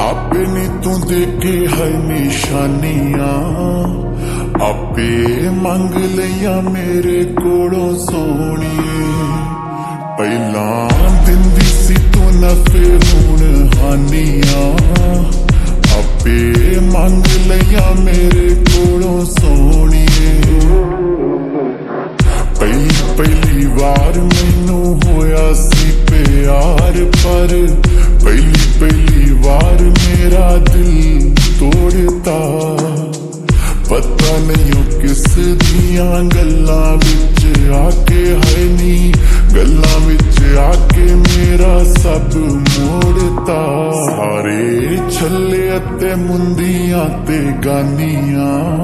ਆਪੇ ਨੀ ਤੂੰ ਦੇਖੇ ਹੈ ਨਿਸ਼ਾਨੀਆਂ, ਆਪੇ ਮੰਗ ਲਿਆ ਮੇਰੇ ਕੋਲੋਂ ਸੋਣੀਏ ਪਹਿਲਾਂ ਦਿੰਦੀ ਸੀ ਤੂੰ ਨਫੇ ਹੁਣ ਗੱਲਾਂ ਵਿੱਚ ਆ ਕੇ ਹੈ ਨੀ। ਗੱਲਾਂ ਵਿੱਚ ਆ ਕੇ ਮੇਰਾ ਸਭ ਮੋੜਤਾ। ਸਾਰੇ ਛੱਲੇ ਅਤੇ ਮੁੰਦੀਆਂ ਤੇ ਗਾਨੀਆਂ।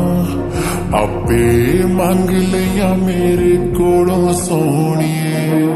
ਆਪੇ ਮੰਗ ਲਿਆ ਮੇਰੇ ਕੋਲੋਂ ਸੋਣੀਏ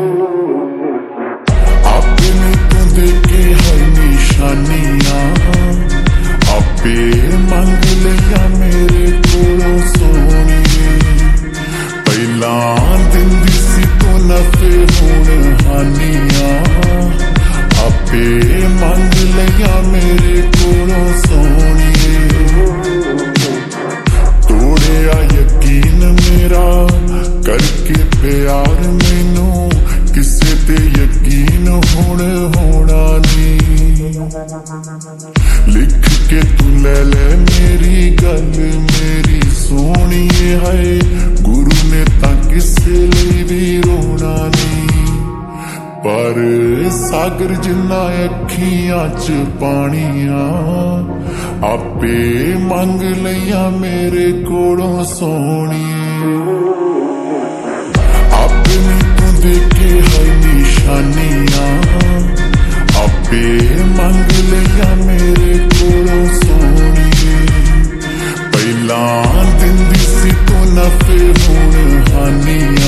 ਕਰਕੇ ਪਿਆਰ ਮੈਨੂੰ ਕਿਸੇ ਤੇ ਯਕੀਨ ਹੁਣ ਹੋਣਾ ਨਹੀਂ। ਲਿਖ ਕੇ ਤੂੰ ਲੈ ਲੈ ਮੇਰੀ ਗੱਲ, ਮੇਰੀ ਸੋਹਣੀਏ ਹੈ ਗੁਰੂ ਨੇ ਤਾਂ ਕਿਸੇ ਲਈ ਵੀ ਰੋਣਾ ਨਹੀਂ। ਪਰ ਸਾਗਰ ਜਿੰਨਾ ਅੱਖੀਆਂ 'ਚ ਪਾਣੀਆਂ, ਆਪੇ ਮੰਗ ਲਈਆਂ ਮੇਰੇ ਕੋਲੋਂ ਸੋਣੀਏ ਦੇਖੇ ਹੈ ਨਿਸ਼ਾਨੀਆਂ ਆਪੇ ਮੰਗ ਲਿਆ ਮੇਰੇ ਕੋਲੋਂ ਸੋਣੀਏ ਪਹਿਲਾਂ ਦਿਨ ਦੀ ਸੀ ਤੋ ਨਾ ਫਿਰ ਹੁਣ ਹਾਨੀਆਂ